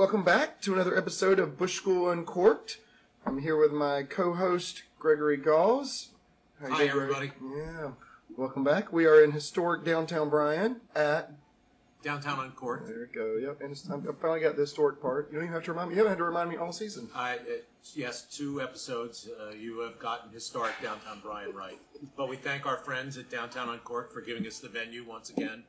welcome back to another episode of Bush School Uncorked. I'm here with my co-host Gregory Gause. Hi, doing, Greg? everybody. Yeah, welcome back. We are in historic downtown Bryan at. Downtown Uncorked. There we go. Yep, and it's time. I finally got the historic part. You don't even have to remind me. You haven't had to remind me all season. I, uh, yes, two episodes. Uh, you have gotten historic downtown Bryan right. But we thank our friends at Downtown Uncorked for giving us the venue once again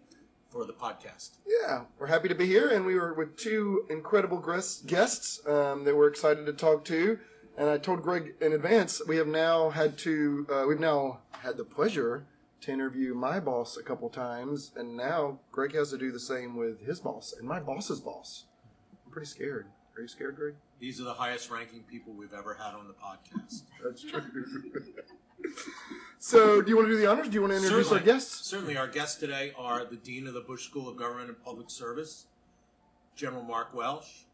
for the podcast. Yeah, we're happy to be here, and we were with two incredible guests, um, that we're excited to talk to. And I told Greg in advance we have now had to, uh, we've now had the pleasure to interview my boss a couple times, and now Greg has to do the same with his boss and my boss's boss. I'm pretty scared. Are you scared, Greg? These are the highest ranking people we've ever had on the podcast. That's true. so, do you want to do the honors? Do you want to introduce our guests? Certainly, our guests today are the Dean of the Bush School of Government and Public Service, General Mark Welsh,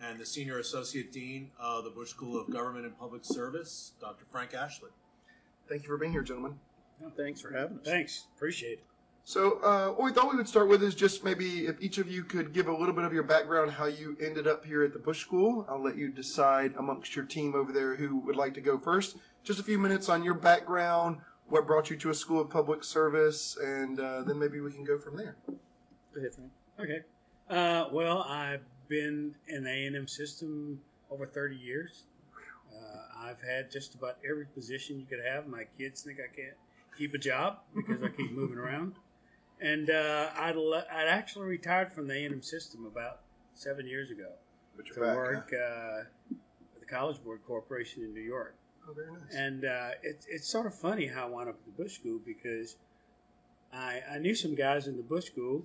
and the Senior Associate Dean of the Bush School of Government and Public Service, Dr. Frank Ashley. Thank you for being here, gentlemen. Thanks for having us. Thanks. Appreciate it. So, uh, what we thought we would start with is just maybe if each of you could give a little bit of your background, how you ended up here at the Bush School. I'll let you decide amongst your team over there who would like to go first. Just a few minutes on your background, what brought you to a school of public service, and uh, then maybe we can go from there. Go ahead, Frank. Okay. Uh, well, I've been in the A&M system over 30 years. Uh, I've had just about every position you could have. My kids think I can't keep a job because I keep moving around. And uh, I'd, le- I'd actually retired from the A&M system about seven years ago But to work uh, at the College Board Corporation in New York. Oh, very nice. And uh, it's it's sort of funny how I wound up at the Bush School because I I knew some guys in the Bush School,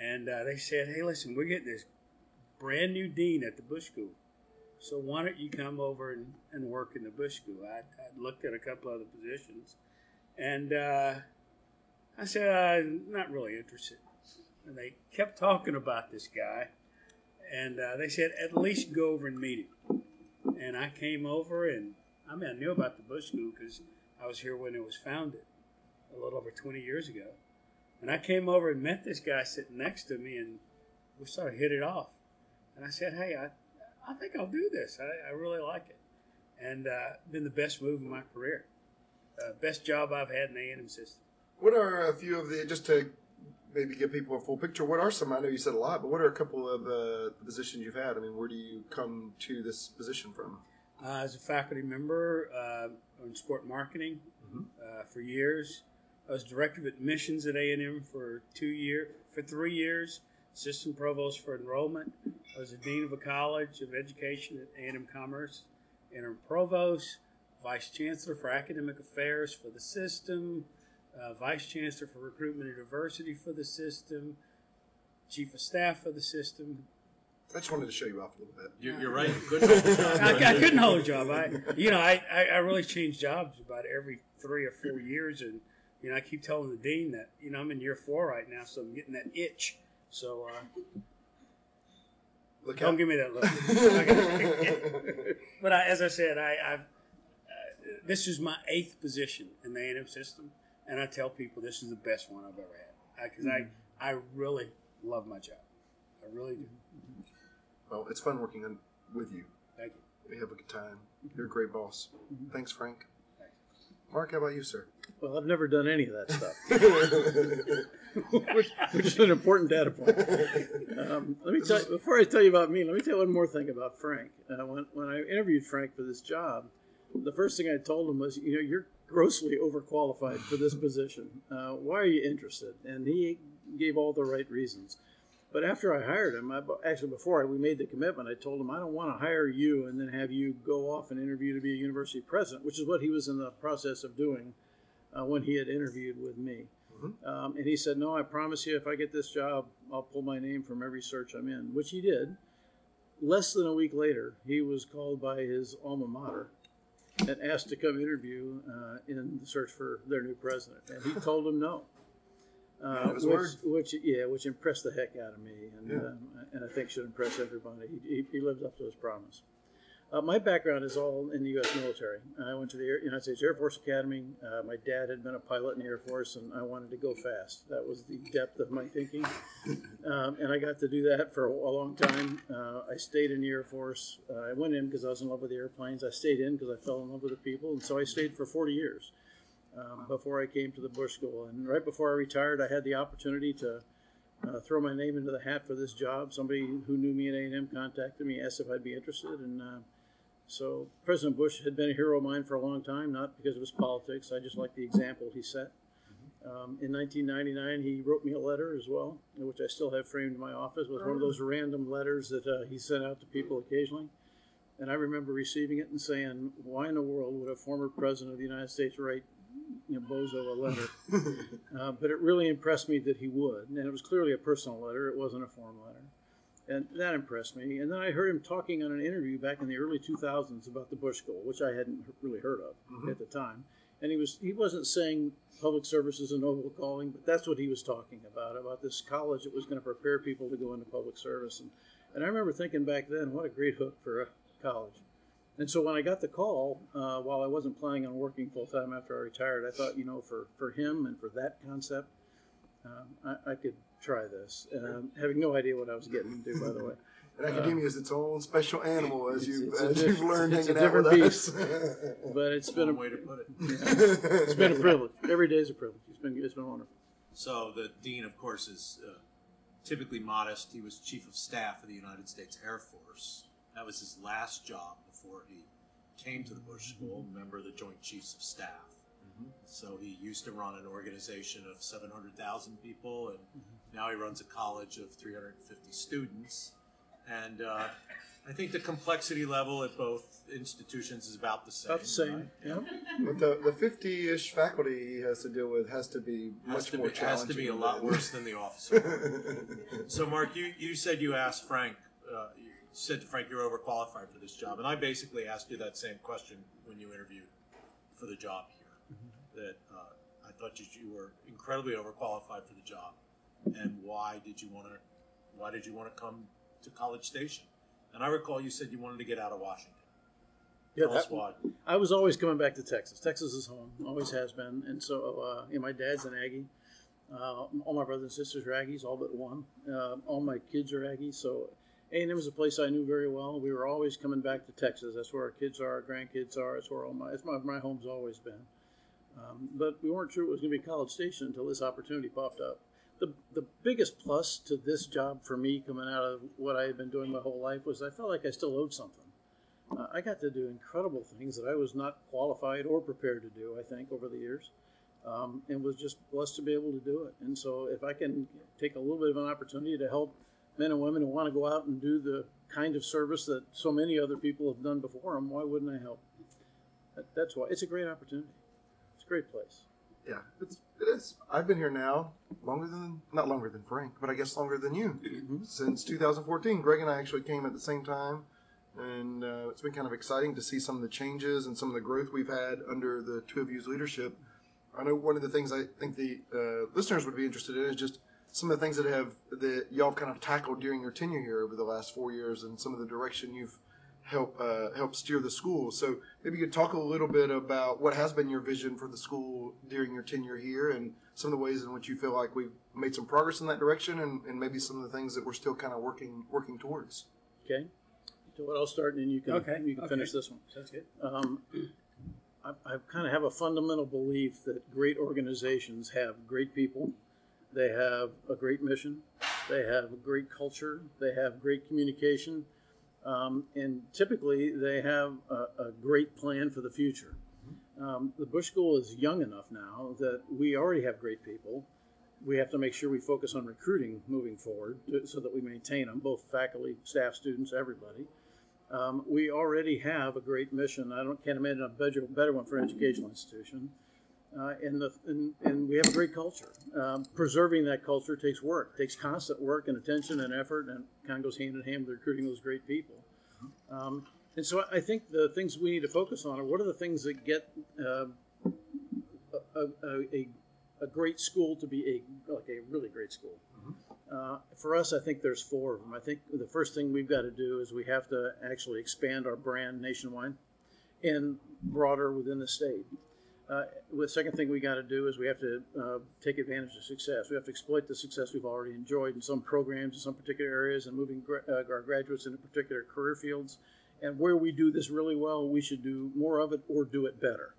and uh, they said, "Hey, listen, we're getting this brand new dean at the Bush School, so why don't you come over and, and work in the Bush School?" I, I looked at a couple other positions, and uh, I said, "I'm not really interested." And they kept talking about this guy, and uh, they said, "At least go over and meet him." And I came over and I mean, I knew about the Bush School because I was here when it was founded a little over 20 years ago. And I came over and met this guy sitting next to me, and we sort of hit it off. And I said, Hey, I, I think I'll do this. I, I really like it. And uh, been the best move in my career. Uh, best job I've had in the A&M system. What are a few of the, just to maybe give people a full picture, what are some, I know you said a lot, but what are a couple of uh, positions you've had? I mean, where do you come to this position from? Uh, as a faculty member uh, in sport marketing uh, for years. I was director of admissions at A&M for two year for three years. Assistant provost for enrollment. I was a dean of a college of education at A&M Commerce. Interim provost, vice chancellor for academic affairs for the system, uh, vice chancellor for recruitment and diversity for the system, chief of staff for the system, I just wanted to show you off a little bit. You're, you're right. Good. I, I couldn't hold a job. I, you know, I, I, I really change jobs about every three or four years, and you know, I keep telling the dean that you know I'm in year four right now, so I'm getting that itch. So uh, Look don't out. give me that look. but I, as I said, I, I've uh, this is my eighth position in the A&M system, and I tell people this is the best one I've ever had because I, I really love my job. I really do. Well, it's fun working on, with you. Thank you. We have a good time. You're a great boss. Thanks, Frank. Thanks. Mark, how about you, sir? Well, I've never done any of that stuff, which, which is an important data point. Um, let me tell you, before I tell you about me, let me tell you one more thing about Frank. Uh, when, when I interviewed Frank for this job, the first thing I told him was, you know, you're grossly overqualified for this position. Uh, why are you interested? And he gave all the right reasons. But after I hired him, I, actually before I, we made the commitment, I told him I don't want to hire you and then have you go off and interview to be a university president, which is what he was in the process of doing uh, when he had interviewed with me. Um, and he said, "No, I promise you, if I get this job, I'll pull my name from every search I'm in," which he did. Less than a week later, he was called by his alma mater and asked to come interview uh, in the search for their new president, and he told him no. Uh, which, word. which, yeah, which impressed the heck out of me, and Yeah. um, and I think should impress everybody. He, he, he lived up to his promise. Uh, my background is all in the U.S. military. I went to the Air, United States Air Force Academy. Uh, my dad had been a pilot in the Air Force, and I wanted to go fast. That was the depth of my thinking, um, and I got to do that for a, a long time. Uh, I stayed in the Air Force. Uh, I went in because I was in love with the airplanes. I stayed in because I fell in love with the people, and so I stayed for 40 years um, before I came to the Bush School. And right before I retired, I had the opportunity to uh, throw my name into the hat for this job. Somebody who knew me at A&M contacted me, asked if I'd be interested, and uh, so President Bush had been a hero of mine for a long time, not because of his politics. I just like the example he set. Um, in 1999, he wrote me a letter as well, which I still have framed in my office. It was one of those random letters that uh, he sent out to people occasionally. And I remember receiving it and saying, "Why in the world would a former president of the United States write you know, Bozo a letter?" uh, but it really impressed me that he would, and it was clearly a personal letter. It wasn't a form letter and that impressed me. And then I heard him talking on an interview back in the early 2000s about the Bush School, which I hadn't really heard of Mhm. at the time. And he was he wasn't saying public service is a noble calling, but that's what he was talking about about this college that was going to prepare people to go into public service. And and I remember thinking back then, what a great hook for a college. And so when I got the call, uh, while I wasn't planning on working full time after I retired, I thought, you know, for, for him and for that concept, um, I, I could try this, um, having no idea what I was getting into, by the way. And academia is its own special animal, as It's- you it's a as diff- you've learned it's a hanging out with different us. But it's That's been one a way to put it. it's been a privilege. Every day is a privilege. It's been it's been wonderful. So the dean, of course, is uh, typically modest. He was chief of staff of the United States Air Force. That was his last job before he came to the Bush School, member of the Joint Chiefs of Staff. So he used to run an organization of 700,000 people, and now he runs a college of 350 students. And uh, I think the complexity level at both institutions is about the same. About the same. right? Yeah. But the the fifty ish faculty he has to deal with has to be Has much to, more be, challenging. has to be a lot worse than the officer. So, Mark, you, you said you asked Frank, uh, you said to Frank you're overqualified for this job, and I basically asked you that same question when you interviewed for the job here. That uh, I thought you, you were incredibly overqualified for the job, and why did you want to? Why did you want to come to College Station? And I recall you said you wanted to get out of Washington. Yeah, Tell that- why. I was always coming back to Texas. Texas is home, always has been. And so, uh, know, my dad's an Aggie. Uh, all my brothers and sisters are Aggies, all but one. Uh, all my kids are Aggies. So, A&M was a place I knew very well. We were always coming back to Texas. That's where our kids are, our grandkids are. It's where all my, it's my, my home's always been. Um, but we weren't sure it was going to be College Station until this opportunity popped up. The, the biggest plus to this job for me coming out of what I had been doing my whole life was I felt like I still owed something. Uh, I got to do incredible things that I was not qualified or prepared to do, I think, over the years, um, and was just blessed to be able to do it. And so, if I can take a little bit of an opportunity to help men and women who want to go out and do the kind of service that so many other people have done before them, why wouldn't I help? That, that's why it's a great opportunity. It's a great place. Yeah, it's, it is. I've been here now longer than not longer than Frank, but I guess longer than you since 2014. Greg and I actually came at the same time, and uh, it's been kind of exciting to see some of the changes and some of the growth we've had under the two of you's leadership. I know one of the things I think the uh, listeners would be interested in is just some of the things that have that y'all have kind of tackled during your tenure here over the last four years, and some of the direction you've help uh, help steer the school. So maybe you could talk a little bit about what has been your vision for the school during your tenure here, and some of the ways in which you feel like we've made some progress in that direction, and, and maybe some of the things that we're still kind of working working towards. Okay. So what I'll start, and then you can Okay, you can okay. finish this one. Sounds good. Um, I, I kind of have a fundamental belief that great organizations have great people, they have a great mission, they have a great culture, they have great communication, um, and typically they have a, a great plan for the future. Um, the Bush School is young enough now that we already have great people. We have to make sure we focus on recruiting moving forward to, so that we maintain them, both faculty, staff, students, everybody. Um, we already have a great mission. I don't can't imagine a better, better one for an educational institution. Uh, and, the, and, and we have a great culture. Um, preserving that culture takes work, takes constant work and attention and effort, and kind of goes hand in hand with recruiting those great people. Um, and so I think the things we need to focus on are what are the things that get uh, a, a, a, a great school to be a like a really great school. Uh, for us, I think there's four of them. I think the first thing we've got to do is we have to actually expand our brand nationwide and broader within the state. Uh, the second thing we got to do is we have to uh, take advantage of success. We have to exploit the success we've already enjoyed in some programs in some particular areas and moving gra- uh, our graduates into particular career fields. And where we do this really well, we should do more of it or do it better.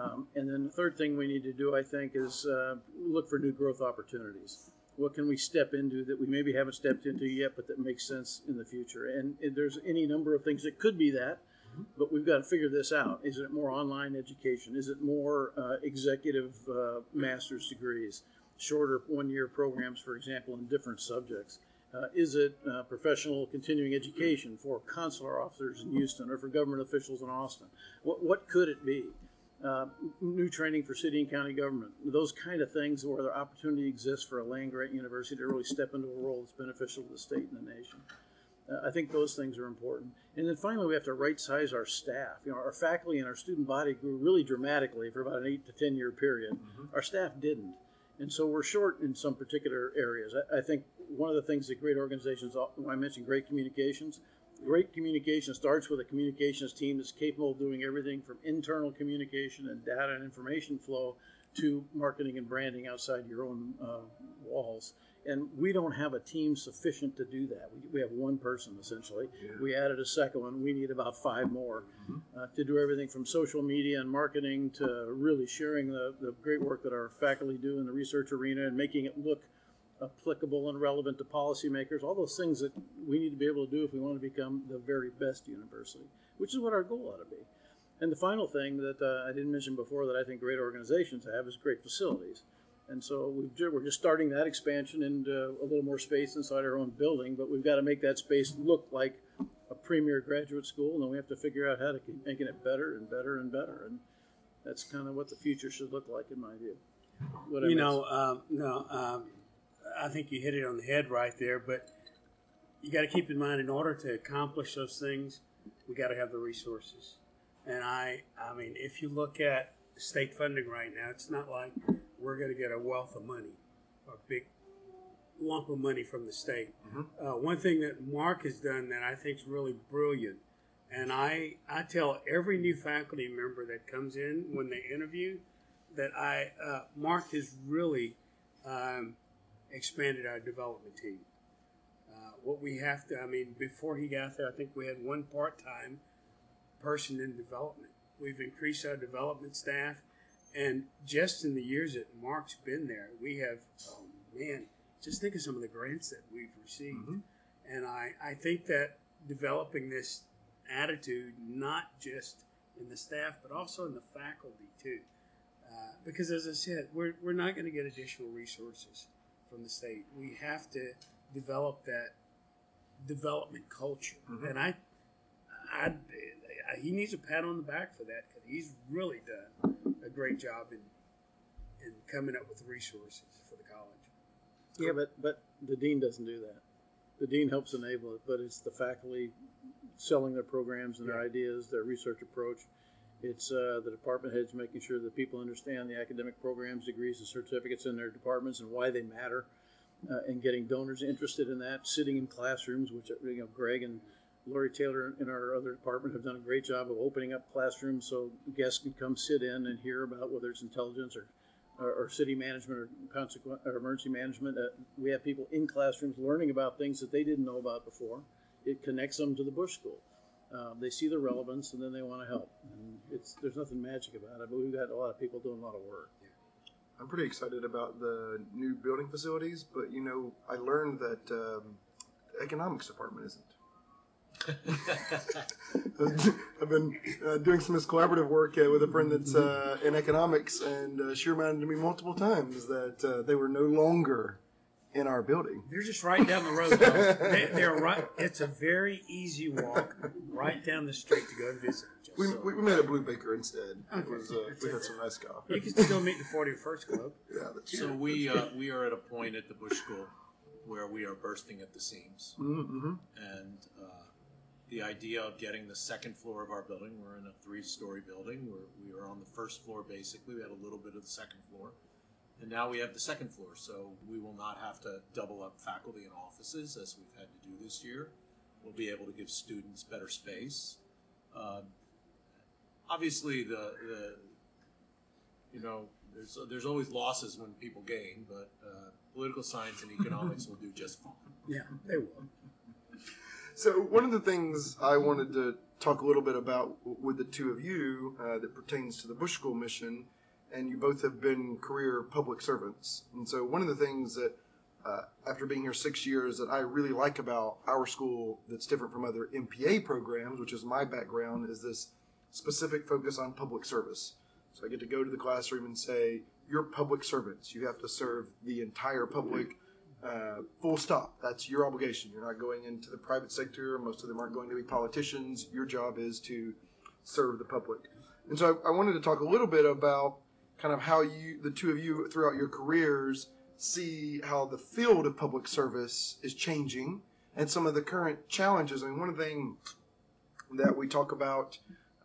Um, and then the third thing we need to do, I think, is uh, look for new growth opportunities. What can we step into that we maybe haven't stepped into yet, but that makes sense in the future? And, and there's any number of things that could be that but we've got to figure this out. Is it more online education? Is it more uh, executive uh, master's degrees, shorter one year programs, for example, in different subjects? Uh, is it uh, professional continuing education for consular officers in Houston or for government officials in Austin? What, what could it be? Uh, new training for city and county government, those kind of things where the opportunity exists for a land grant university to really step into a role that's beneficial to the state and the nation. Uh, I think those things are important. And then finally, we have to right size our staff. You know, our faculty and our student body grew really dramatically for about an eight to 10 year period. Our staff didn't. And so we're short in some particular areas. I, I think one of the things that great organizations, when I mentioned great communications, great communication starts with a communications team that's capable of doing everything from internal communication and data and information flow to marketing and branding outside your own uh, walls and we don't have a team sufficient to do that. We, we have one person essentially. We added a second one. We need about five more uh, to do everything from social media and marketing to really sharing the, the great work that our faculty do in the research arena and making it look applicable and relevant to policymakers. All those things that we need to be able to do if we want to become the very best university, which is what our goal ought to be. And the final thing that uh, I didn't mention before that I think great organizations have is great facilities. And so we've, we're just starting that expansion into a little more space inside our own building, but we've got to make that space look like a premier graduate school, and then we have to figure out how to keep making it better and better and better. And that's kind of what the future should look like, in my view. What You know, um, no, um, I think you hit it on the head right there. But you got to keep in mind, in order to accomplish those things, we got to have the resources. And I, I mean, if you look at state funding right now, it's not like we're going to get a wealth of money, a big lump of money from the state. Uh, one thing that Mark has done that I think is really brilliant, and I, I tell every new faculty member that comes in when they interview that I uh, Mark has really um, expanded our development team. Uh, what we have to, I mean, before he got there, I think we had one part time person in development. We've increased our development staff, and just in the years that Mark's been there, we have, oh man, just think of some of the grants that we've received. And I, I think that developing this attitude, not just in the staff, but also in the faculty too. Uh, because as I said, we're, we're not going to get additional resources from the state. We have to develop that development culture. Mm-hmm. And I, I, I, he needs a pat on the back for that because he's really done a great job in, in coming up with resources for the college. Yeah, but but the dean doesn't do that. The dean helps enable it, but it's the faculty selling their programs and their ideas, their research approach. It's uh, the department heads making sure that people understand the academic programs, degrees, and certificates in their departments and why they matter, uh, and getting donors interested in that. Sitting in classrooms, which you know, Greg and Lori Taylor in our other department have done a great job of opening up classrooms so guests can come sit in and hear about whether it's intelligence or or, or city management or consequent or emergency management. Uh, we have people in classrooms learning about things that they didn't know about before. It connects them to the Bush School. Um, they see the relevance and then they want to help. And it's there's nothing magic about it, but we've got a lot of people doing a lot of work. I'm pretty excited about the new building facilities, but you know, I learned that um, the economics department isn't. I've been uh, doing some of this collaborative work uh, with a friend that's uh, in economics, and uh, she reminded me multiple times that uh, they were no longer in our building. They're just right down the road. they, they're right. It's a very easy walk right down the street to go and visit. We, So we, we met at Blue Baker instead. It Okay. was, uh, we had some nice coffee. you can still meet the 41st Club. Yeah, that's So we uh, we are at a point at the Bush School where we are bursting at the seams, mm-hmm. and uh, the idea of getting the second floor of our building. We're in a three-story building. We're we are on the first floor basically. We had a little bit of the second floor. And now we have the second floor, so we will not have to double up faculty and offices as we've had to do this year. We'll be able to give students better space. Uh, obviously, the, the you know, there's there's always losses when people gain, but uh, political science and economics will do just fine. Yeah, they will. So one of the things I wanted to talk a little bit about with the two of you uh, that pertains to the Bush School mission, and you both have been career public servants. And so one of the things that uh, after being here six years that I really like about our school that's different from other MPA programs, which is my background, is this specific focus on public service. So I get to go to the classroom and say, "You're public servants. You have to serve the entire public." Uh, full stop. That's your obligation. You're not going into the private sector. Most of them aren't going to be politicians. Your job is to serve the public. And so I, I wanted to talk a little bit about kind of how you, the two of you, throughout your careers, see how the field of public service is changing and some of the current challenges. I mean, one thing that we talk about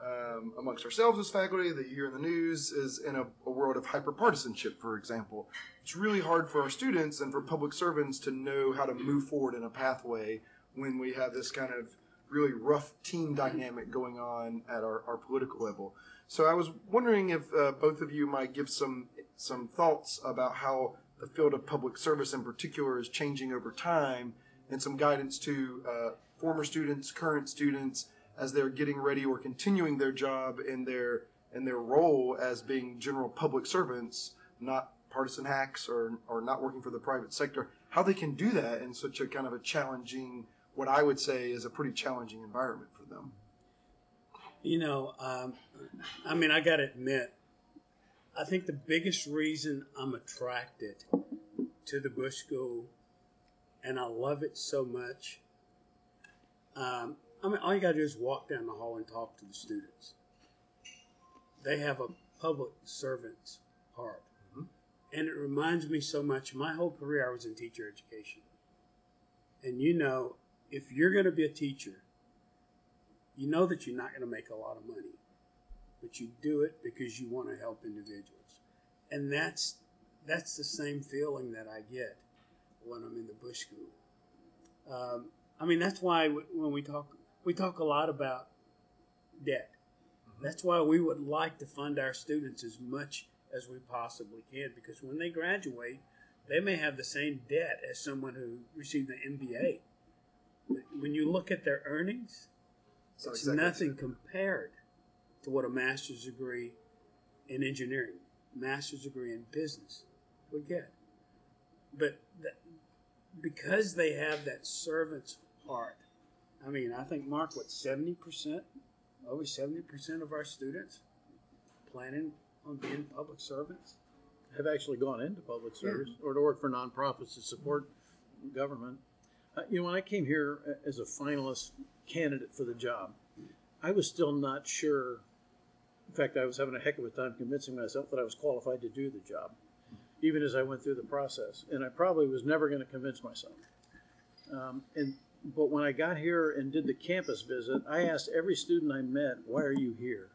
um, amongst ourselves as faculty that you hear in the news is in a, a world of hyperpartisanship, for example. It's really hard for our students and for public servants to know how to move forward in a pathway when we have this kind of really rough team dynamic going on at our, our political level. So I was wondering if uh, both of you might give some some thoughts about how the field of public service in particular is changing over time and some guidance to uh, former students, current students, as they're getting ready or continuing their job in their in their role as being general public servants, not partisan hacks or or not working for the private sector. How they can do that in such a kind of a challenging, what I would say is a pretty challenging environment for them. You know, um, I mean, I got to admit, I think the biggest reason I'm attracted to the Bush School and I love it so much. Um, I mean, all you got to do is walk down the hall and talk to the students. They have a public servant's heart. And it reminds me so much. My whole career, I was in teacher education. And you know, if you're going to be a teacher, you know that you're not going to make a lot of money, but you do it because you want to help individuals. And that's that's the same feeling that I get when I'm in the Bush School. Um, I mean, that's why when we talk, we talk a lot about debt. That's why we would like to fund our students as much as we possibly can, because when they graduate, they may have the same debt as someone who received an MBA. When you look at their earnings, So it's exactly- nothing compared to what a master's degree in engineering, master's degree in business would get. But th- because they have that servant's heart, I mean, I think Mark, what seventy percent, over seventy percent of our students planning on being public servants. have actually gone into public service or to work for nonprofits to support government. Uh, you know, when I came here as a finalist candidate for the job, I was still not sure. In fact, I was having a heck of a time convincing myself that I was qualified to do the job, even as I went through the process. And I probably was never going to convince myself. Um, and but when I got here and did the campus visit, I asked every student I met, "Why are you here?"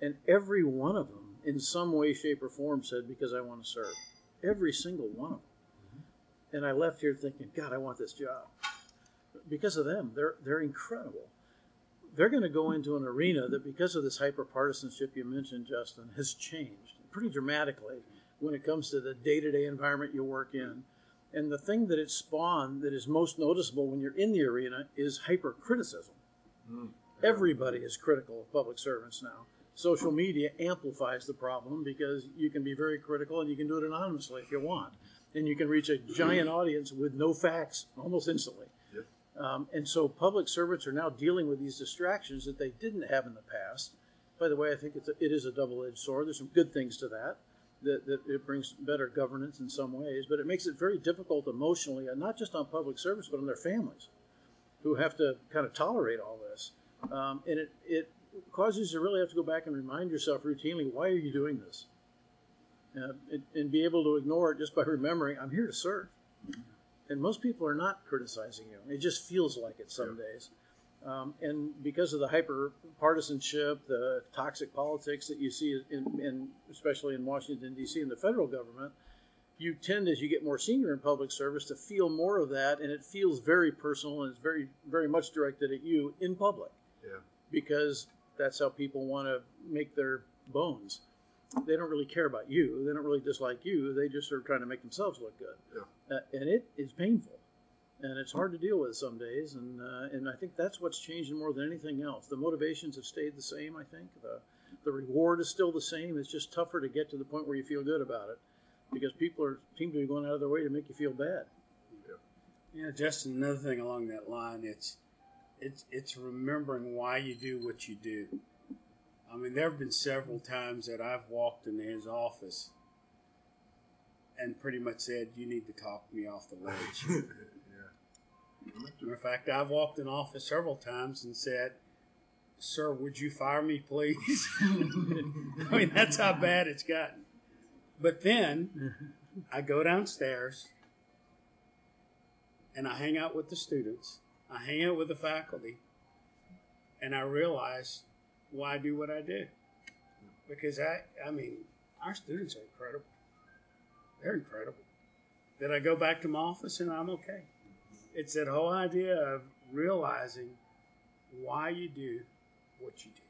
And every one of them, in some way, shape, or form, said, Because I want to serve. Every single one of them. And I left here thinking, God, I want this job. Because of them, they're, they're incredible. They're going to go into an arena that, because of this hyper partisanship you mentioned, Justin, has changed pretty dramatically when it comes to the day to day environment you work in. And the thing that it spawned that is most noticeable when you're in the arena is hyper criticism. Mm. Everybody is critical of public servants now. Social media amplifies the problem because you can be very critical and you can do it anonymously if you want. And you can reach a giant audience with no facts almost instantly. Yep. Um, and so public servants are now dealing with these distractions that they didn't have in the past. By the way, I think it's a, it is a double edged sword. There's some good things to that. That, that it brings better governance in some ways, but it makes it very difficult emotionally, and not just on public service, but on their families who have to kind of tolerate all this. Um, and it, it causes you to really have to go back and remind yourself routinely, why are you doing this? Uh, and, and be able to ignore it just by remembering, I'm here to serve. And most people are not criticizing you. It just feels like it some days. Um, and because of the hyper partisanship, the toxic politics that you see in, in especially in Washington D.C. and the federal government, you tend as you get more senior in public service to feel more of that, and it feels very personal and it's very very much directed at you in public. Yeah. Because that's how people want to make their bones. They don't really care about you. They don't really dislike you. They just are trying to make themselves look good. Yeah. Uh, and it is painful, and it's hard to deal with some days. And uh, and I think that's what's changing more than anything else. The motivations have stayed the same. I think the the reward is still the same. It's just tougher to get to the point where you feel good about it, because people are seem to be going out of their way to make you feel bad. Yeah, just another thing along that line. It's it's it's remembering why you do what you do. I mean, there have been several times that I've walked into his office and pretty much said, "You need to talk me off the ledge." Matter of fact, I've walked in office several times and said, "Sir, would you fire me, please?" I mean, that's how bad it's gotten. But then I go downstairs and I hang out with the students. I hang out with the faculty, and I realize why I do what I do. Because I, I mean, our students are incredible. They're incredible. Then I go back to my office and I'm okay. It's that whole idea of realizing why you do what you do.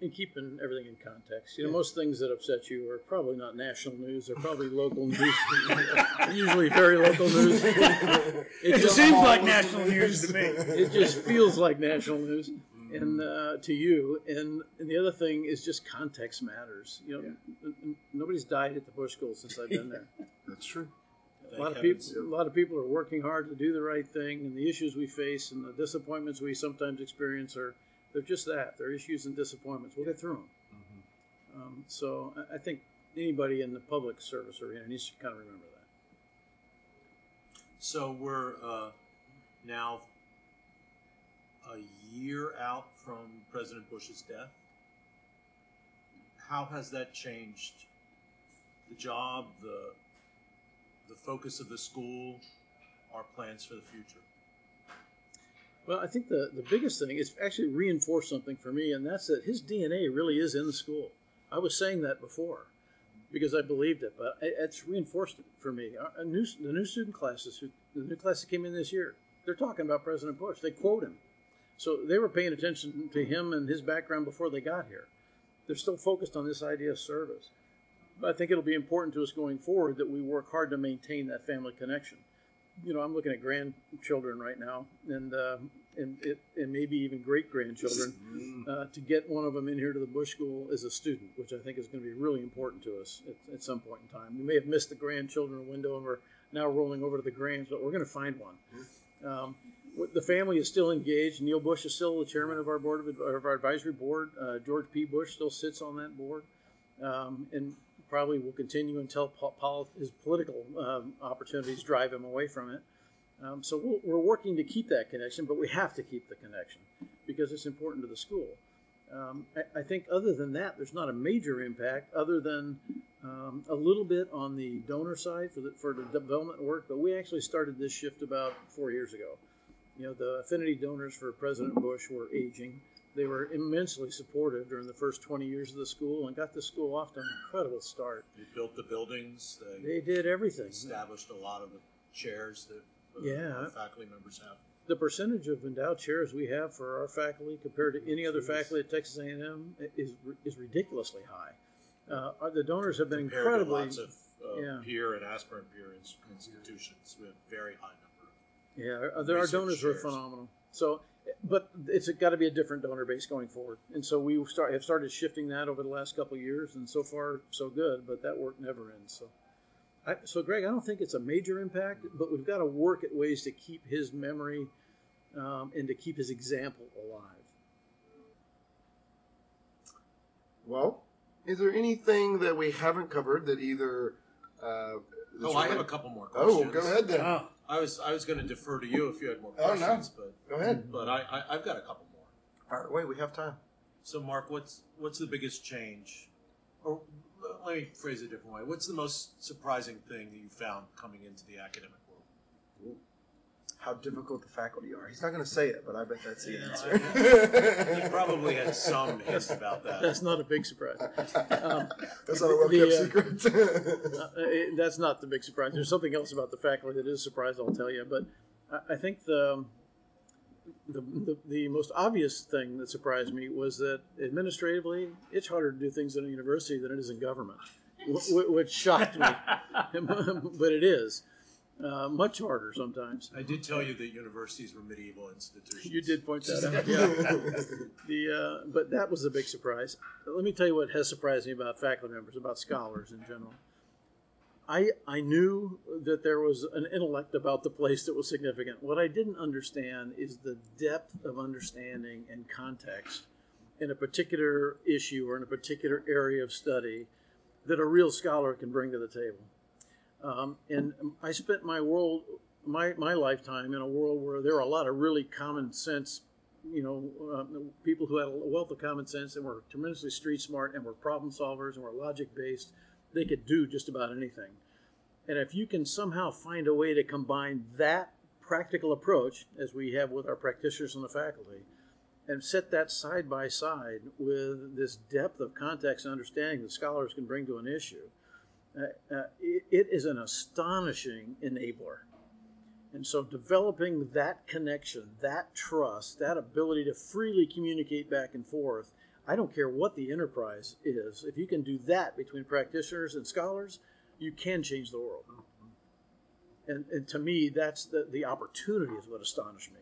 And keeping everything in context. You know, most things that upset you are probably not national news. They're probably local news. Usually very local news. It, It just, seems like national news to me. it just feels like national news, and uh, to you. And, and the other thing is just context matters. You know, n- n- nobody's died at the Bush School since I've been there. That's true. a lot of people, a lot of people are working hard to do the right thing, and the issues we face and the disappointments we sometimes experience are they're just that. They're issues and disappointments. We'll get through them. Um, so I, I think anybody in the public service arena needs to kind of remember that. So we're uh, now a year out from President Bush's death. How has that changed the job, the the focus of the school, our plans for the future? Well, I think the, the biggest thing is actually reinforced something for me, and that's that his DNA really is in the school. I was saying that before because I believed it, but it- it's reinforced it for me. Uh, a new, the new student classes, who, the new class that came in this year, they're talking about President Bush. They quote him. So they were paying attention to him and his background before they got here. They're still focused on this idea of service. But I think it'll be important to us going forward that we work hard to maintain that family connection. You know, I'm looking at grandchildren right now, and uh, and it, and maybe even great grandchildren. Uh, to get one of them in here to the Bush School as a student, which I think is going to be really important to us at, at some point in time. We may have missed the grandchildren window, and we're now rolling over to the grands, but we're going to find one. Um, what- the family is still engaged. Neil Bush is still the chairman of our board of, of our advisory board. Uh, George P. Bush still sits on that board, um, and probably will continue until po- pol- his political um, opportunities drive him away from it. Um, so we'll, we're working to keep that connection, but we have to keep the connection because it's important to the school. Um, I, I think other than that, there's not a major impact other than um, a little bit on the donor side for the, for the development work, but we actually started this shift about four years ago. You know, the affinity donors for President Bush were aging. They were immensely supportive during the first 20 years of the school and got the school off to an incredible start. They built the buildings. They, They did everything. established a lot of the chairs that uh, Yeah. faculty members have. the percentage of endowed chairs we have for our faculty compared to any other faculty at Texas A&M is is ridiculously high. Uh, the donors have been Compared incredibly. to lots of uh, yeah. peer and aspirant peer institutions, we have very high number. Yeah, our, our research donors are chairs. phenomenal. So, but it's got to be a different donor base going forward, and so we start have started shifting that over the last couple of years, and so far so good. But that work never ends. So. I, so, Greg, I don't think it's a major impact, but we've got to work at ways to keep his memory um, and to keep his example alive. Well, is there anything that we haven't covered that either? Uh, Oh, I have a couple more Oh, questions. go ahead then. Oh, I was I was going to defer to you if you had more Oh, no. questions, but Go ahead. but I, I I've got a couple more. All right, wait, we have time. So, Mark, what's what's the biggest change, or let me phrase it a different way. What's the most surprising thing that you found coming into the academic world? How difficult the faculty are. He's not going to say it, but I bet that's the Yeah, answer. He probably had some hint about that. That's not a big surprise. Um, that's not a well kept uh, secret. Uh, it- that's not the big surprise. There's something else about the faculty that is a surprise. I'll tell you, but I, I think the, the the the most obvious thing that surprised me was that administratively, it's harder to do things in a university than it is in government, wh- wh- which shocked me, but it is uh, much harder sometimes. I did tell you that universities were medieval institutions. You did point that out. Yeah. the uh, but that was a big surprise. Let me tell you what has surprised me about faculty members, about scholars in general. I I knew that there was an intellect about the place that was significant. What I didn't understand is the depth of understanding and context in a particular issue or in a particular area of study that a real scholar can bring to the table. Um, and I spent my world, my my lifetime in a world where there are a lot of really common sense, you know, uh, people who had a wealth of common sense and were tremendously street smart and were problem solvers and were logic based. They could do just about anything. And if you can somehow find a way to combine that practical approach, as we have with our practitioners and the faculty, and set that side by side with this depth of context and understanding that scholars can bring to an issue, Uh, uh, it, it is an astonishing enabler. And so, developing that connection, that trust, that ability to freely communicate back and forth, I don't care what the enterprise is, if you can do that between practitioners and scholars, you can change the world. And, and to me, that's the, the opportunity is what astonished me.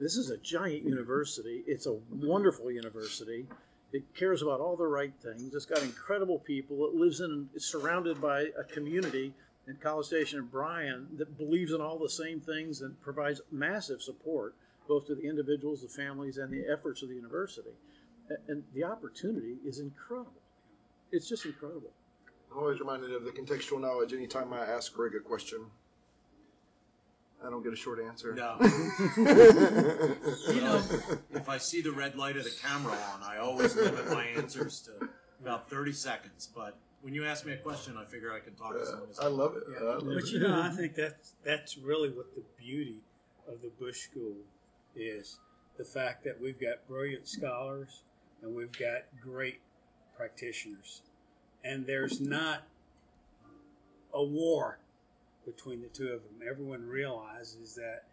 This is a giant university. It's a wonderful university. It cares about all the right things. It's got incredible people. It lives in, it's surrounded by a community in College Station and Bryan that believes in all the same things and provides massive support both to the individuals, the families, and the efforts of the university. And the opportunity is incredible. It's just incredible. I'm always reminded of the contextual knowledge anytime I ask Greg a question. I don't get a short answer. No. You know, if I see the red light of the camera on, I always limit my answers to about 30 seconds. But when you ask me a question, I figure I can talk as long as I love it. Yeah. I love But it. you know, I think that's that's really what the beauty of the Bush School is the fact that we've got brilliant scholars and we've got great practitioners, and there's not a war between the two of them. Everyone realizes that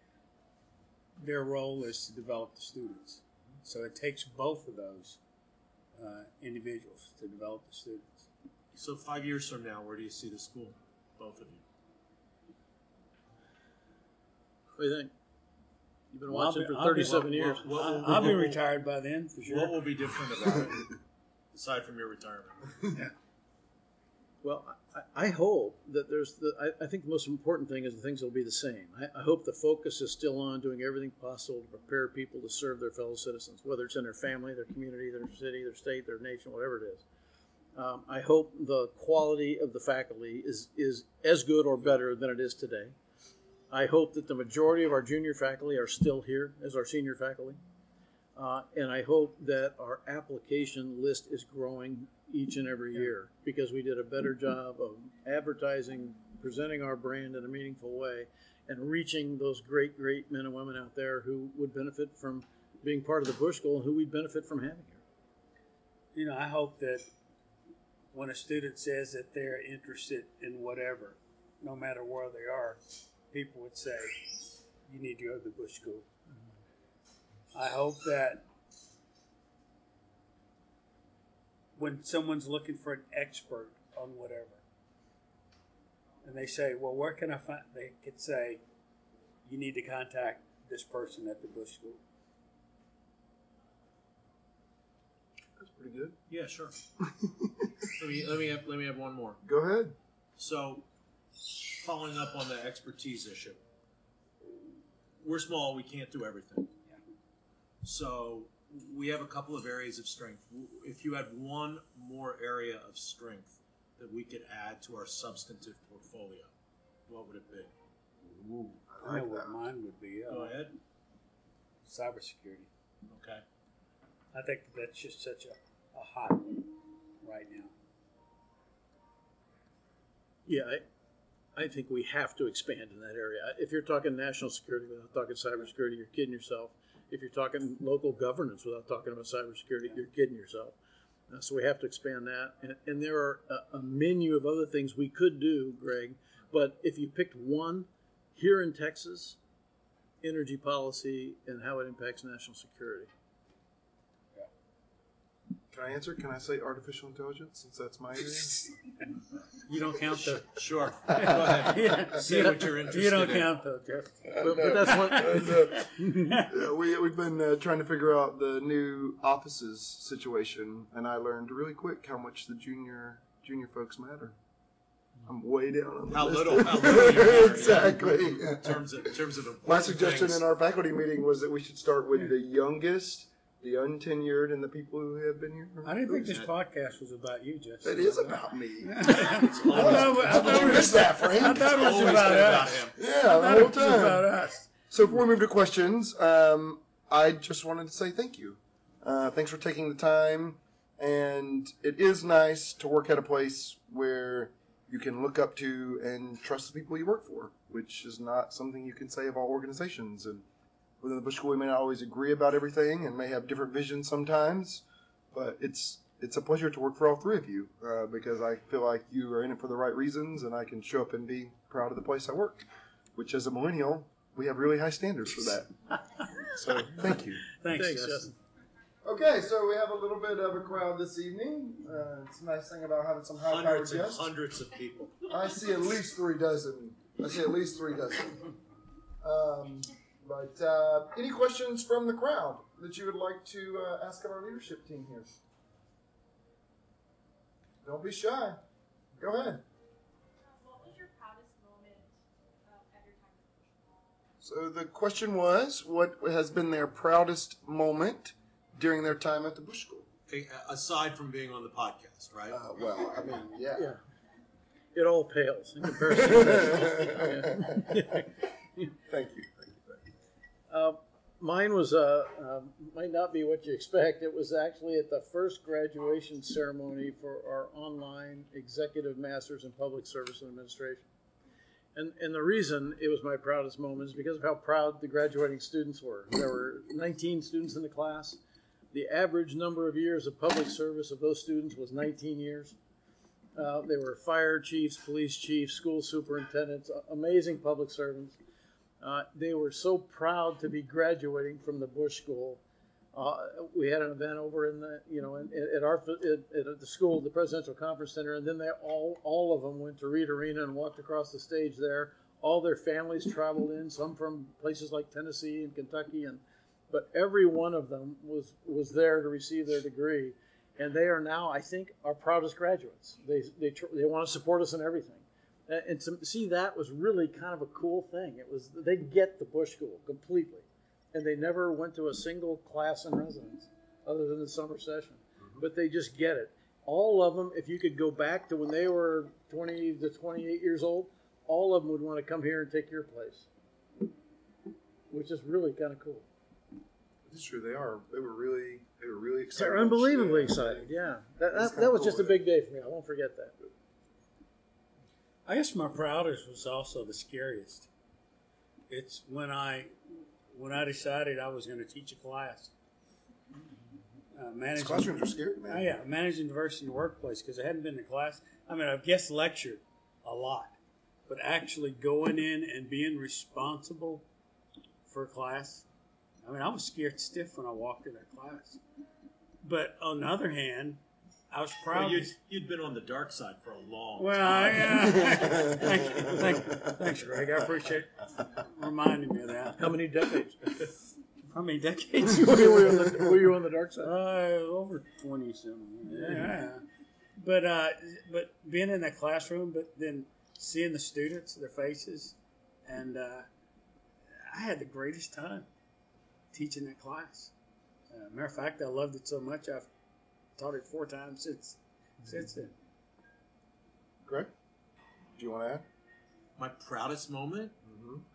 their role is to develop the students, so it takes both of those uh, individuals to develop the students. So five years from now, where do you see the school? Both of you. What do you think? You've been Well, watching be- for I'll be- 37 what- years. what- what will- I'll be retired by then for sure. What will be different about it, aside from your retirement? Well, I, I hope that there's the. I, I think the most important thing is the things will be the same. I, I hope the focus is still on doing everything possible to prepare people to serve their fellow citizens, whether it's in their family, their community, their city, their state, their nation, whatever it is. Um, I hope the quality of the faculty is is as good or better than it is today. I hope that the majority of our junior faculty are still here as our senior faculty. Uh, and I hope that our application list is growing each and every year because we did a better job of advertising, presenting our brand in a meaningful way, and reaching those great, great men and women out there who would benefit from being part of the Bush School and who we'd benefit from having here. You know, I hope that when a student says that they're interested in whatever, no matter where they are, people would say, you need to go to the Bush School. Mm-hmm. I hope that when someone's looking for an expert on whatever, and they say, well, where can I find, they could say, you need to contact this person at the Bush School. That's pretty good. Yeah, sure. let me let me have, let me have one more. Go ahead. So, following up on the expertise issue, we're small. We can't do everything. Yeah. So we have a couple of areas of strength. If you had one more area of strength that we could add to our substantive portfolio, what would it be? Ooh, I I like know what mine would be. Uh, Go ahead. cybersecurity. Okay. I think that's just such a, a hot one right now. Yeah, I, I think we have to expand in that area. If you're talking national security without talking cybersecurity, you're kidding yourself. If you're talking local governance without talking about cybersecurity, you're kidding yourself. Uh, so we have to expand that. And, and there are a, a menu of other things we could do, Greg. But if you picked one here in Texas, energy policy and how it impacts national security. Can I answer? Can I say artificial intelligence since that's my area? You don't count the. Sure. Go ahead. Yeah. Say what you're interested You don't in. count the. Jeff. But, but that's one. Uh, we, we've been uh, trying to figure out the new offices situation, and I learned really quick how much the junior junior folks matter. I'm way down on the How list. little- how little you matter. exactly. In terms of, in terms of My suggestion things. in our faculty meeting was that we should start with the youngest, the untenured, and the people who have been here. for I didn't think this years. podcast was about you, Justin. It is about me. I thought, I How did you thought, miss that, Frank? I thought it was Always about been about him. Yeah, the whole it was about time. us. So before we move to questions, um, I just wanted to say thank you. Uh, thanks for taking the time, and it is nice to work at a place where you can look up to and trust the people you work for, which is not something you can say of all organizations. And within the Bush School, we may not always agree about everything and may have different visions sometimes, but it's it's a pleasure to work for all three of you uh, because I feel like you are in it for the right reasons, and I can show up and be proud of the place I work. Which, as a millennial, we have really high standards for that. so, thank you. Thanks, Thanks, Justin. Justin. Okay, so we have a little bit of a crowd this evening. Uh, it's a nice thing about having some high-powered guests. hundreds of people. I see at least three dozen. I see at least three dozen. Um, but uh, any questions from the crowd that you would like to uh, ask of our leadership team here? Don't be shy. Go ahead. What was your proudest moment um, at your time at So the question was, what has been their proudest moment during their time at the Bush School? Okay, Aside from being on the podcast, right? Uh, well, I mean, yeah. Yeah. It all pales in comparison. to. Thank you. Thank you. Thank you. Uh, mine was uh, um, might not be what you expect. It was actually at the first graduation ceremony for our online executive masters in public service and administration. And and the reason it was my proudest moment is because of how proud the graduating students were. There were 19 students in the class. The average number of years of public service of those students was 19 years. Uh, they were fire chiefs, police chiefs, school superintendents, amazing public servants. Uh, they were so proud to be graduating from the Bush School. Uh, we had an event over in the, you know, in, at our at, at the school, the Presidential Conference Center, and then they all all of them went to Reed Arena and walked across the stage there. All their families traveled in, some from places like Tennessee and Kentucky, and but every one of them was was there to receive their degree, and they are now, I think, our proudest graduates. They they they want to support us in everything. And to see that was really kind of a cool thing. It was they get the Bush School completely, and they never went to a single class in residence other than the summer session, mm-hmm. but they just get it. All of them, if you could go back to when they were 20 to 28 years old, all of them would want to come here and take your place, which is really kind of cool. It's true. They are. They were really. They were really excited. They're unbelievably excited. Yeah, that, that, that was just a big day for me. I won't forget that. I guess my proudest was also the scariest. It's when I when I decided I was going to teach a class. Uh, managing, classrooms are scary, man. oh, yeah, managing diversity in the workplace because I hadn't been to class. I mean, I've guest lectured a lot, but actually going in and being responsible for a class, I mean, I was scared stiff when I walked in that class. But on the other hand, I was proud. Well, you'd, you'd been on the dark side for a long time. well, time. yeah. Thank you. Thank, thanks, Greg. I appreciate reminding me of that. How many decades? How many decades? were, you on the, were you on the dark side? Uh, over twenty something. Yeah. But uh, but being in that classroom, but then seeing the students, their faces, and uh, I had the greatest time teaching that class. Uh, matter of fact, I loved it so much I've taught it four times since since then. Greg, do you want to add? My proudest moment?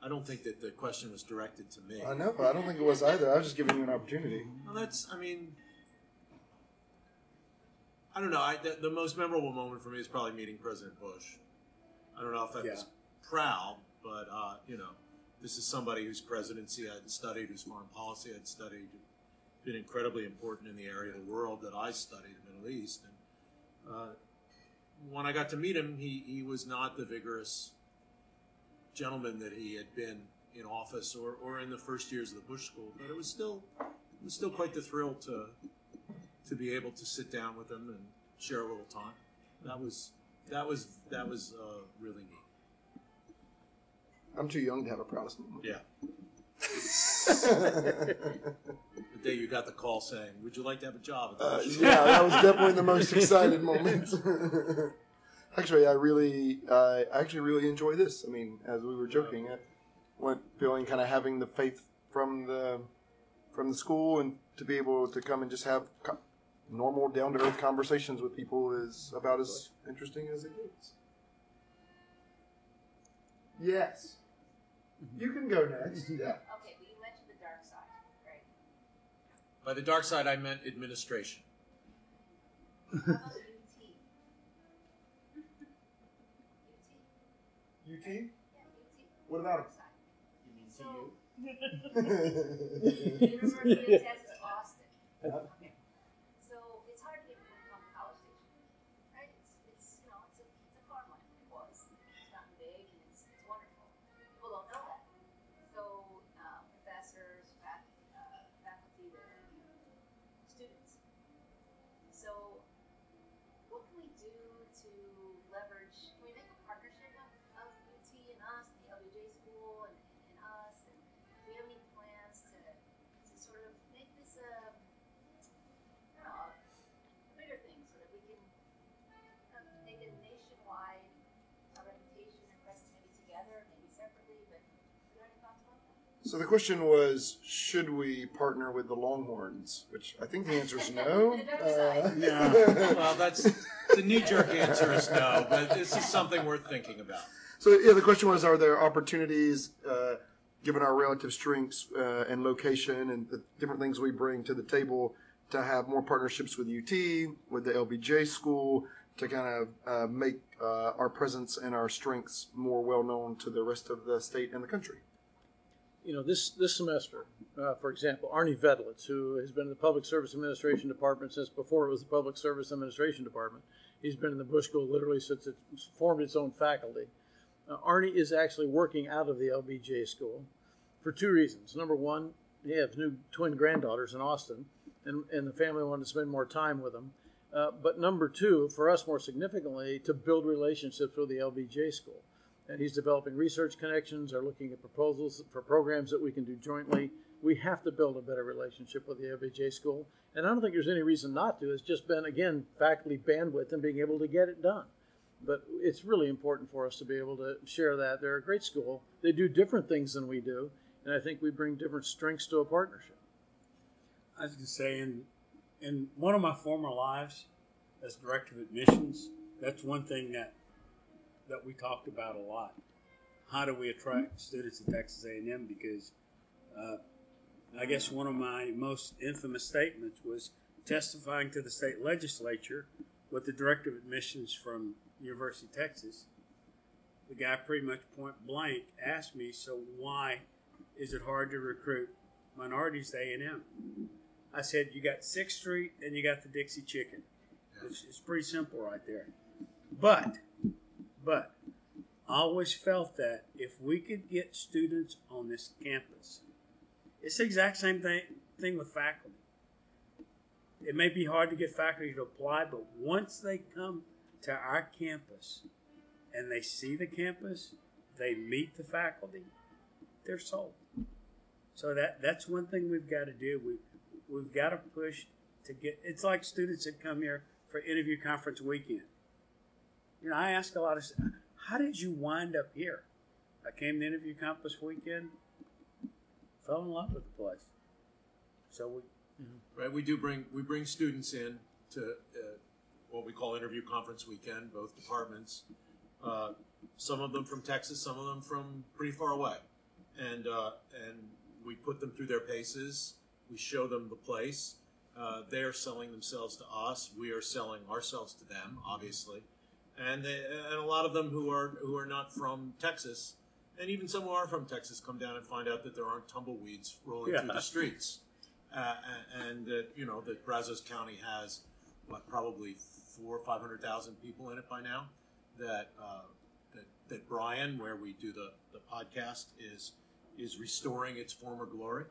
I don't think that the question was directed to me. I know. But I don't think it was either. I was just giving you an opportunity. Well, that's, I mean, I don't know. I, the, the most memorable moment for me is probably meeting President Bush. I don't know if that Yeah. was proud, but uh, you know, this is somebody whose presidency I'd studied, whose foreign policy I'd studied, been incredibly important in the area of the world that I studied, the Middle East. And uh, when I got to meet him, he, he was not the vigorous gentleman that he had been in office or, or in the first years of the Bush School, but it was still it was still quite the thrill to to be able to sit down with him and share a little time. That was that was that was uh, really neat. I'm too young to have a proudest moment. Yeah. The day you got the call saying, "Would you like to have a job?" At the Uh, School?" yeah, that was definitely the most excited moment. actually, I really, uh, I actually really enjoy this. I mean, as we were joking, I went feeling kind of having the faith from the from the school, and to be able to come and just have co- normal, down to earth conversations with people is about as interesting as it gets. Yes, you can go next. Yeah. By the dark side, I meant administration. UT? UT? UT. Yeah, UT. What about Dark. You mean So. University of Texas, Austin. So the question was, should we partner with the Longhorns? Which I think the answer is no. Uh, Well, that's the knee-jerk answer is no, but this is something worth thinking about. So yeah, the question was: Are there opportunities, uh, given our relative strengths uh, and location and the different things we bring to the table, to have more partnerships with UT, with the LBJ school, to kind of uh, make uh, our presence and our strengths more well known to the rest of the state and the country? You know, this this semester, uh, for example, Arnie Vedlitz, who has been in the Public Service Administration Department since before it was the Public Service Administration Department, he's been in the Bush School literally since it formed its own faculty. Uh, Arnie is actually working out of the LBJ school for two reasons. Number one, he has new twin granddaughters in Austin, and, and the family wanted to spend more time with them. Uh, but number two, for us more significantly, to build relationships with the LBJ school and he's developing research connections or looking at proposals for programs that we can do jointly. We have to build a better relationship with the LBJ school, and I don't think there's any reason not to. It's just been again faculty bandwidth and being able to get it done. But it's really important for us to be able to share that. They're a great school. They do different things than we do, and I think we bring different strengths to a partnership. I was going to say, in, in one of my former lives as director of admissions, that's one thing that that we talked about a lot. How do we attract students to Texas A&M? Because uh, I guess one of my most infamous statements was testifying to the state legislature with the director of admissions from University of Texas. The guy pretty much point blank asked me, "So why is it hard to recruit minorities to A&M?" I said, "You got Sixth Street and you got the Dixie Chicken. It's, it's pretty simple right there." But but I always felt that if we could get students on this campus, it's the exact same thing, thing with faculty. It may be hard to get faculty to apply, but once they come to our campus and they see the campus, they meet the faculty, they're sold. So that that's one thing we've got to do. We we've got to push to get. It's like students that come here for interview conference weekend. You know, I ask a lot of, how did you wind up here? I came to interview campus weekend, fell in love with the place. So we, Right, we do bring we bring students in to uh, what we call interview conference weekend. Both departments, uh, some of them from Texas, some of them from pretty far away, and uh, and we put them through their paces. We show them the place. Uh, they are selling themselves to us. We are selling ourselves to them, obviously, and they, and a lot of them who are who are not from Texas, and even some who are from Texas come down and find out that there aren't tumbleweeds rolling Yeah. through the streets, uh, and- that you know that Brazos County has what probably four or five hundred thousand people in it by now. That uh, that that Bryan, where we do the the podcast, is is restoring its former glory.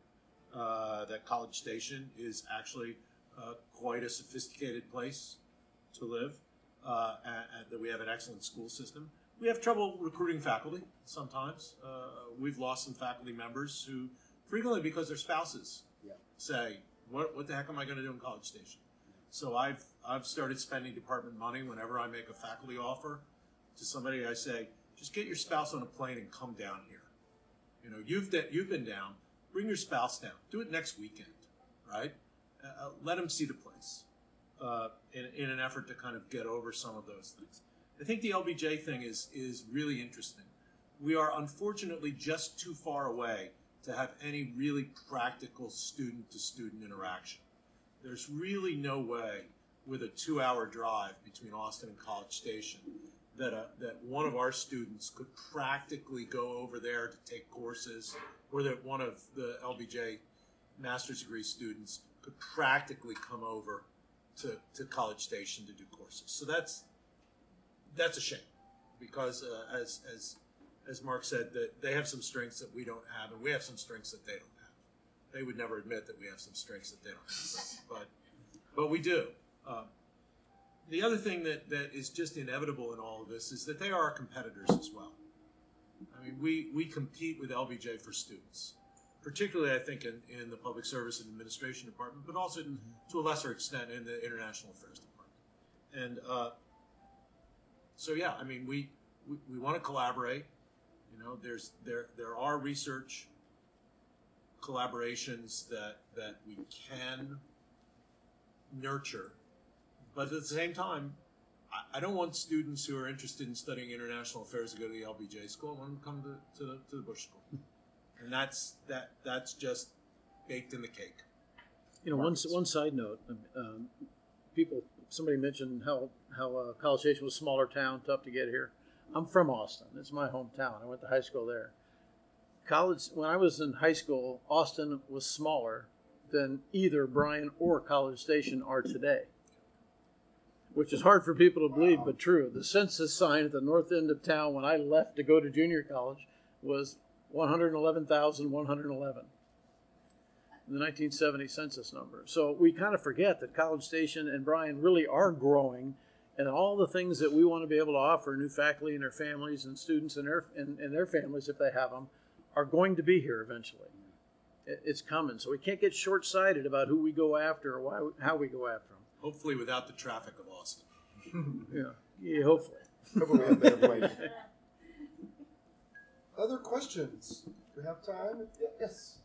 Uh, that College Station is actually uh, quite a sophisticated place to live. Uh, and, and that we have an excellent school system. We have trouble recruiting faculty sometimes. Uh, we've lost some faculty members who frequently because their spouses say, "What what the heck am I going to do in College Station?" So I've I've started spending department money whenever I make a faculty offer to somebody. I say, just get your spouse on a plane and come down here. You know, you've de- you've been down. Bring your spouse down. Do it next weekend, right? Uh, uh, let them see the place uh, in, in an effort to kind of get over some of those things. I think the LBJ thing is is really interesting. We are unfortunately just too far away to have any really practical student to student interaction. There's really no way with a two hour drive between Austin and College Station that a, that one of our students could practically go over there to take courses, or that one of the LBJ master's degree students could practically come over to, to College Station to do courses. So that's that's a shame because uh, as as as Mark said that they have some strengths that we don't have, and we have some strengths that they don't have. They would never admit that we have some strengths that they don't have, but but we do. Um, the other thing that, that is just inevitable in all of this is that they are our competitors as well. I mean, we, we compete with LBJ for students, particularly, I think, in, in the Public Service and Administration Department, but also to a lesser extent in the International Affairs Department. And uh, so, yeah, I mean, we, we, we want to collaborate. You know, there's there there are research collaborations that that we can nurture, but at the same time, I, don't want students who are interested in studying international affairs to go to the LBJ school. I want them to come to, to, to the Bush School, and that's that that's just baked in the cake. You know, one one side note, um, people. Somebody mentioned how how uh, College Station was a smaller town, tough to get here. I'm from Austin. It's my hometown. I went to high school there. College. When I was in high school, Austin was smaller than either Bryan or College Station are today. Which is hard for people to believe, but true. The census sign at the north end of town when I left to go to junior college was 111,111 the 1970 census number. So we kind of forget that College Station and Bryan really are growing, and all the things that we want to be able to offer new faculty and their families and students and their and, and their families if they have them are going to be here eventually. It, it's coming, so we can't get short-sighted about who we go after or why how we go after them. Hopefully, without the traffic of Austin. Yeah, yeah hopefully. Hopefully we have better planes. Other questions? Do we have time? Yeah, Yes.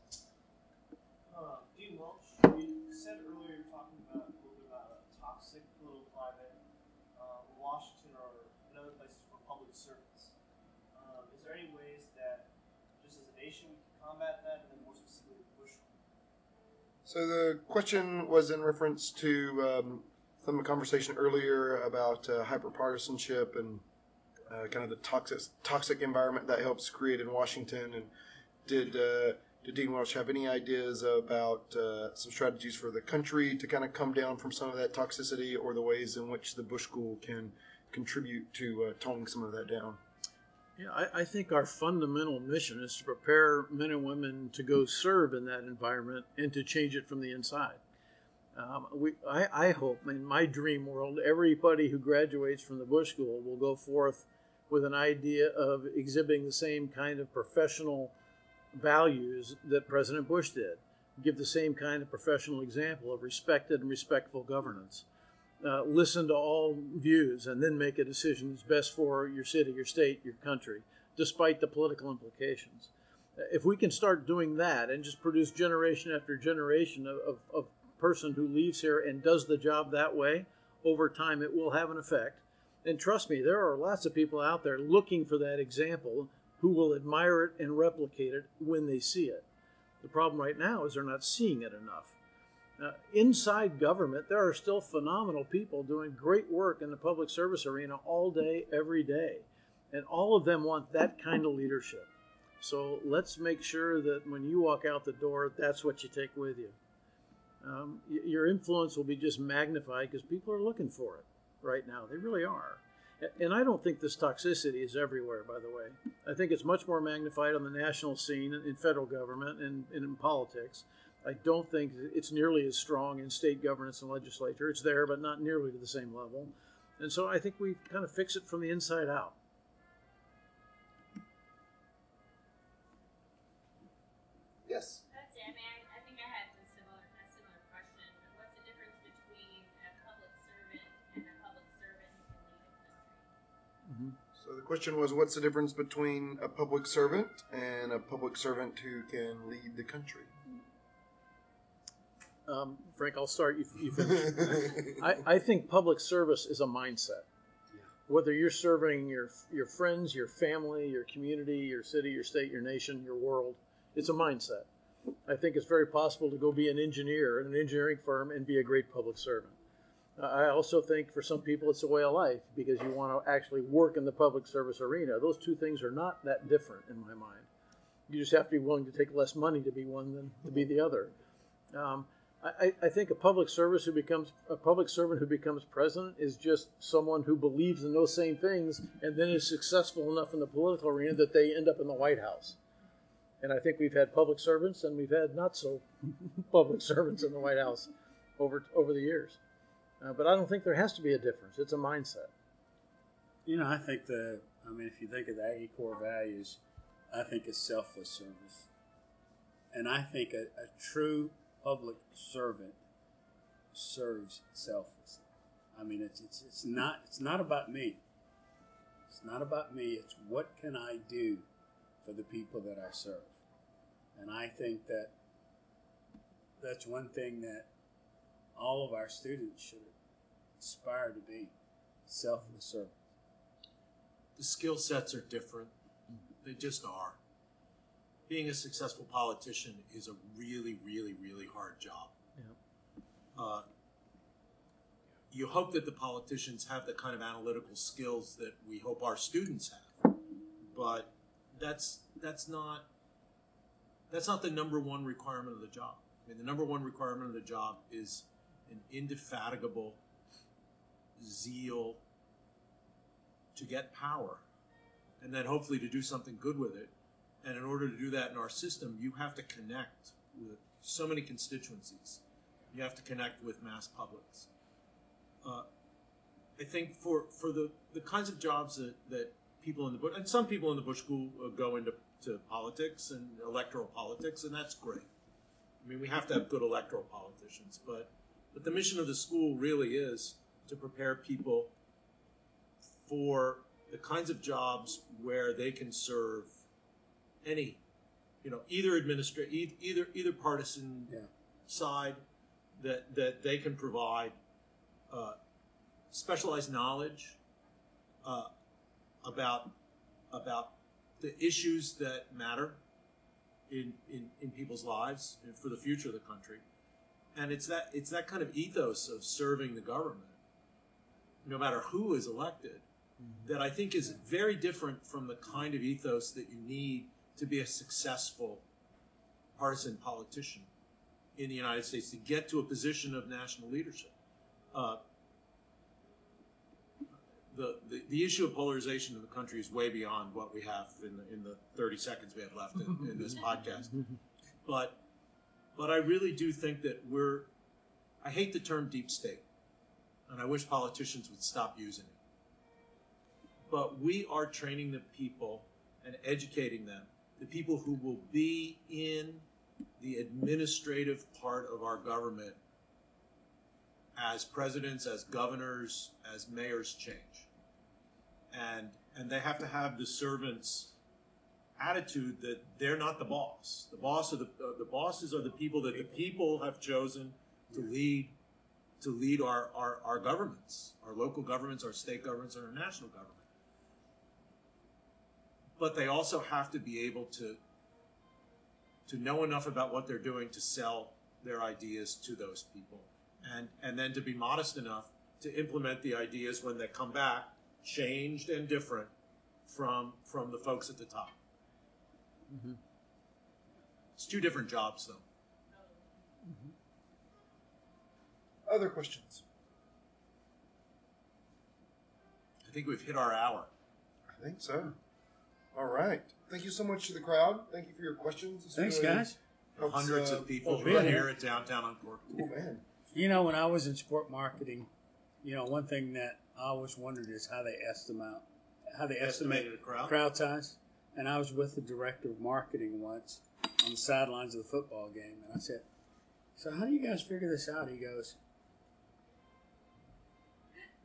Uh, Dean Welsh, you said earlier you're talking about a little bit about a toxic political climate uh, in Washington or in other places for public service. Um, is there any ways that, just as a nation, we can combat that, and then more specifically, the Bush? So the question was in reference to um, some conversation earlier about uh, hyperpartisanship and uh, kind of the toxic toxic environment that helps create in Washington. And did uh, did Dean Welsh have any ideas about uh, some strategies for the country to kind of come down from some of that toxicity, or the ways in which the Bush School can contribute to uh, toning some of that down? Yeah, I, I think our fundamental mission is to prepare men and women to go serve in that environment and to change it from the inside. Um, we, I, I hope, in my dream world, everybody who graduates from the Bush School will go forth with an idea of exhibiting the same kind of professional values that President Bush did. Give the same kind of professional example of respected and respectful governance. Uh, listen to all views and then make a decision that's best for your city, your state, your country, despite the political implications. If we can start doing that and just produce generation after generation of, of, of person who leaves here and does the job that way, over time it will have an effect. And trust me, there are lots of people out there looking for that example who will admire it and replicate it when they see it. The problem right now is they're not seeing it enough. Uh, inside government, there are still phenomenal people doing great work in the public service arena all day, every day. And all of them want that kind of leadership. So let's make sure that when you walk out the door, that's what you take with you. Um, your influence will be just magnified because people are looking for it right now. They really are. And I don't think this toxicity is everywhere, by the way. I think it's much more magnified on the national scene in federal government and, and in politics. I don't think it's nearly as strong in state governance and legislature. It's there, but not nearly to the same level. And so I think we kind of fix it from the inside out. The question was, what's the difference between a public servant and a public servant who can lead the country? Um, Frank, I'll start. You, you finish. I, I think public service is a mindset. Whether you're serving your your friends, your family, your community, your city, your state, your nation, your world, it's a mindset. I think it's very possible to go be an engineer in an engineering firm and be a great public servant. I also think for some people it's a way of life because you want to actually work in the public service arena. Those two things are not that different in my mind. You just have to be willing to take less money to be one than to be the other. Um, I, I think a public service who becomes a public servant who becomes president is just someone who believes in those same things and then is successful enough in the political arena that they end up in the White House. And I think we've had public servants and we've had not so public servants in the White House over over the years. Uh, but I don't think there has to be a difference. It's a mindset. You know, I think the, I mean, if you think of the Aggie core values, I think it's selfless service. And I think a, a true public servant serves selflessly. I mean, it's, it's, it's not, it's not about me. It's not about me. It's what can I do for the people that I serve. And I think that that's one thing that all of our students should aspire to be selfless service. The skill sets are different. They just are. Being a successful politician is a really, really, really hard job. Yeah. Uh, you hope that the politicians have the kind of analytical skills that we hope our students have, but that's that's not that's not the number one requirement of the job. I mean, the number one requirement of the job is an indefatigable zeal to get power and then hopefully to do something good with it. And in order to do that in our system, you have to connect with so many constituencies. You have to connect with mass publics. Uh, I think for, for the, the kinds of jobs that, that people in the bush, and some people in the Bush School uh, go into to politics and electoral politics, and that's great. I mean, we have to have good electoral politicians, but but the mission of the school really is to prepare people for the kinds of jobs where they can serve any, you know, either administra- e- either either partisan Yeah. side that that they can provide uh, specialized knowledge uh, about about the issues that matter in, in, in people's lives and for the future of the country. And it's that it's that kind of ethos of serving the government, no matter who is elected, that I think is very different from the kind of ethos that you need to be a successful partisan politician in the United States to get to a position of national leadership. Uh, the, the, the issue of polarization in the country is way beyond what we have in the, in the 30 seconds we have left in, in this podcast. But, but I really do think that we're, I hate the term deep state, and I wish politicians would stop using it. But we are training the people and educating them, the people who will be in the administrative part of our government as presidents, as governors, as mayors change. And and they have to have the servants attitude that they're not the boss. The boss of the uh, the bosses are the people that the people have chosen to lead to lead our, our, our governments, our local governments, our state governments, and our national government. But they also have to be able to to know enough about what they're doing to sell their ideas to those people, and and then to be modest enough to implement the ideas when they come back, changed and different from from the folks at the top. It's two different jobs, though. Other questions? I think we've hit our hour. I think so. All right. Thank you so much to the crowd. Thank you for your questions. This Thanks, really guys. helps, Hundreds uh, of people well, who here here. at downtown on Cork. Oh man. You know, when I was in sport marketing, you know, one thing that I always wondered is how they estimate how they estimate Estimated crowd? crowd size. And I was with the director of marketing once on the sidelines of the football game, and I said, "So how do you guys figure this out?" He goes,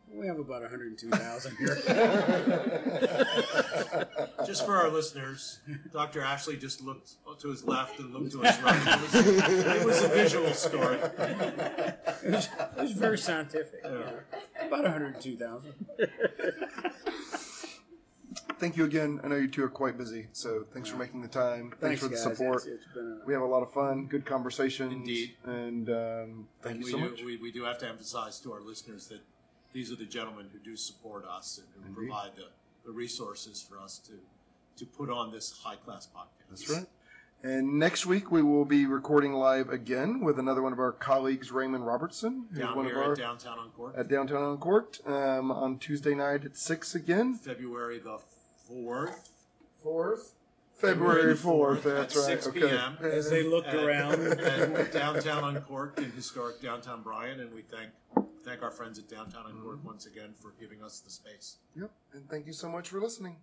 "We have about 102,000 here." Just for our listeners, Dr. Ashley just looked to his left and looked to his right. It was, it was a visual story. it, was, it was very scientific. know. About 102,000. Thank you again. I know you two are quite busy, so thanks for making the time. Thanks, Thanks, for the guys. support. It's, it's been a, We have a lot of fun, good conversations. Indeed. And um, thank And you we, so do, much. we, we do have to emphasize to our listeners that these are the gentlemen who do support us and who Indeed. provide the, the resources for us to, to put on this high class podcast. That's right. And next week we will be recording live again with another one of our colleagues, Raymond Robertson, who's Down one here of our at downtown on Cork, at downtown on court um, on Tuesday night at six again. February the fourth. Fourth, February fourth. at That's right. 6 okay. p.m. as they looked at, around. at downtown on Cork in historic downtown Bryan, and we thank thank our friends at downtown on Cork once again for giving us the space. Yep. And thank you so much for listening.